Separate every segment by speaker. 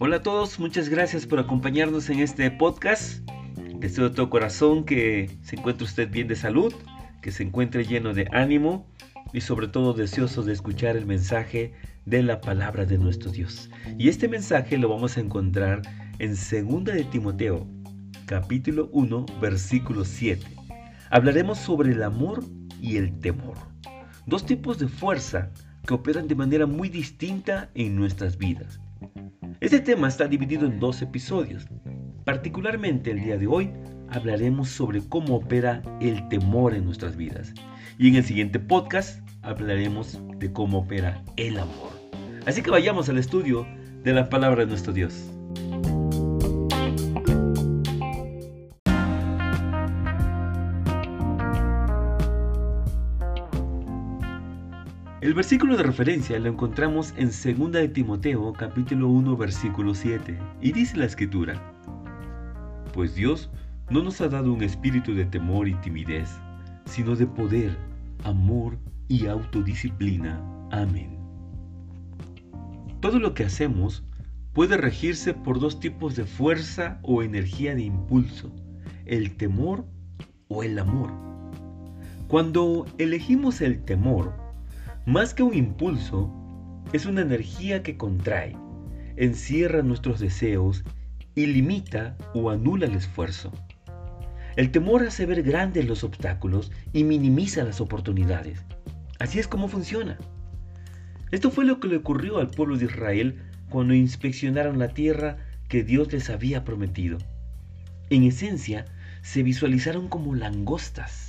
Speaker 1: Hola a todos, muchas gracias por acompañarnos en este podcast. Deseo de todo corazón que se encuentre usted bien de salud, que se encuentre lleno de ánimo y sobre todo deseoso de escuchar el mensaje de la palabra de nuestro Dios. Y este mensaje lo vamos a encontrar en 2 de Timoteo, capítulo 1, versículo 7. Hablaremos sobre el amor y el temor. Dos tipos de fuerza que operan de manera muy distinta en nuestras vidas. Este tema está dividido en dos episodios. Particularmente el día de hoy hablaremos sobre cómo opera el temor en nuestras vidas. Y en el siguiente podcast hablaremos de cómo opera el amor. Así que vayamos al estudio de la palabra de nuestro Dios. El versículo de referencia lo encontramos en 2 de Timoteo capítulo 1 versículo 7 y dice la escritura, Pues Dios no nos ha dado un espíritu de temor y timidez, sino de poder, amor y autodisciplina. Amén. Todo lo que hacemos puede regirse por dos tipos de fuerza o energía de impulso, el temor o el amor. Cuando elegimos el temor, más que un impulso, es una energía que contrae, encierra nuestros deseos y limita o anula el esfuerzo. El temor hace ver grandes los obstáculos y minimiza las oportunidades. Así es como funciona. Esto fue lo que le ocurrió al pueblo de Israel cuando inspeccionaron la tierra que Dios les había prometido. En esencia, se visualizaron como langostas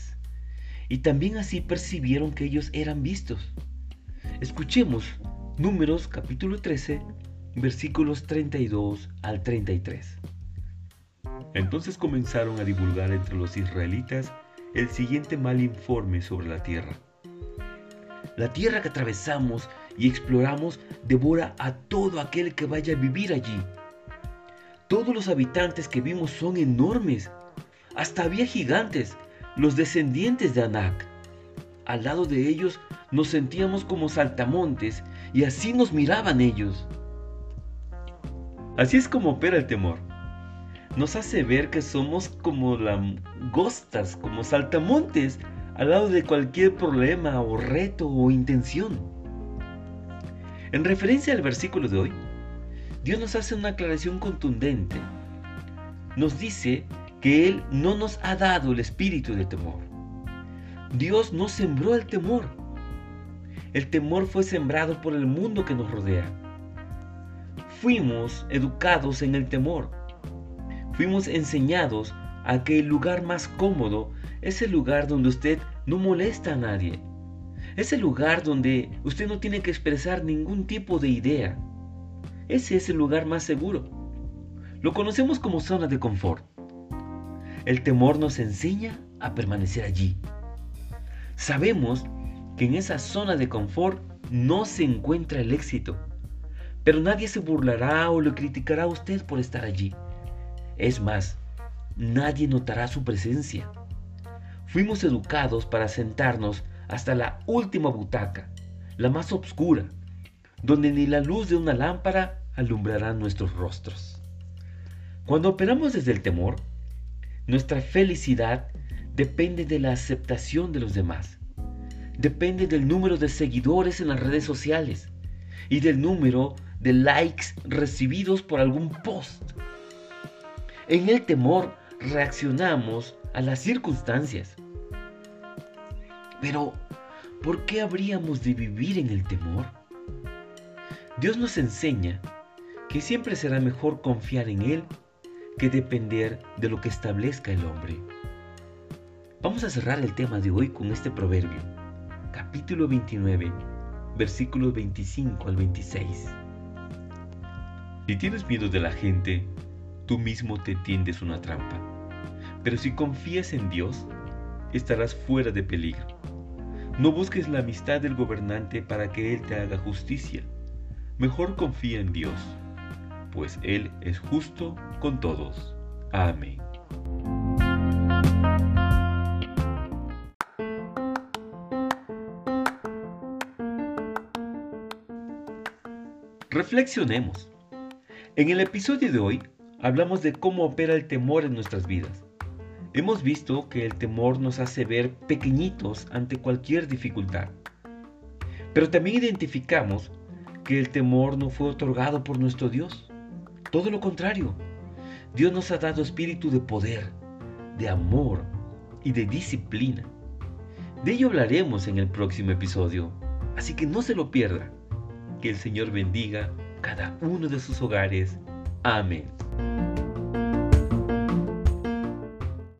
Speaker 1: y también así percibieron que ellos eran vistos. Escuchemos Números capítulo 13, versículos 32 al 33. Entonces comenzaron a divulgar entre los israelitas el siguiente mal informe sobre la tierra. La tierra que atravesamos y exploramos devora a todo aquel que vaya a vivir allí. Todos los habitantes que vimos son enormes. Hasta había gigantes, los descendientes de Anak. Al lado de ellos nos sentíamos como saltamontes y así nos miraban ellos. Así es como opera el temor. Nos hace ver que somos como langostas, como saltamontes, al lado de cualquier problema o reto o intención. En referencia al versículo de hoy, Dios nos hace una aclaración contundente. Nos dice que Él no nos ha dado el espíritu de temor. Dios no sembró el temor. El temor fue sembrado por el mundo que nos rodea. Fuimos educados en el temor. Fuimos enseñados a que el lugar más cómodo es el lugar donde usted no molesta a nadie, es el lugar donde usted no tiene que expresar ningún tipo de idea. Ese es el lugar más seguro. Lo conocemos como zona de confort. El temor nos enseña a permanecer allí. Sabemos que en esa zona de confort no se encuentra el éxito, pero nadie se burlará o le criticará a usted por estar allí. Es más, nadie notará su presencia. Fuimos educados para sentarnos hasta la última butaca, la más oscura, donde ni la luz de una lámpara alumbrará nuestros rostros. Cuando operamos desde el temor, nuestra felicidad depende de la aceptación de los demás, depende del número de seguidores en las redes sociales y del número de likes recibidos por algún post. En el temor reaccionamos a las circunstancias, pero, ¿por qué habríamos de vivir en el temor? Dios nos enseña que siempre será mejor confiar en Él que depender de lo que establezca el hombre. Vamos a cerrar el tema de hoy con este proverbio, capítulo 29, versículos 25 al 26. Si tienes miedo de la gente, tú mismo te tiendes una trampa. Pero si confías en Dios, estarás fuera de peligro. No busques la amistad del gobernante para que Él te haga justicia. Mejor confía en Dios, pues Él es justo con todos. Amén. Reflexionemos. En el episodio de hoy hablamos de cómo opera el temor en nuestras vidas. Hemos visto que el temor nos hace ver pequeñitos ante cualquier dificultad. Pero también identificamos que el temor no fue otorgado por nuestro Dios. Todo lo contrario. Dios nos ha dado espíritu de poder, de amor y de disciplina. De ello hablaremos en el próximo episodio, así que no se lo pierda. Que el Señor bendiga cada uno de sus hogares. Amén.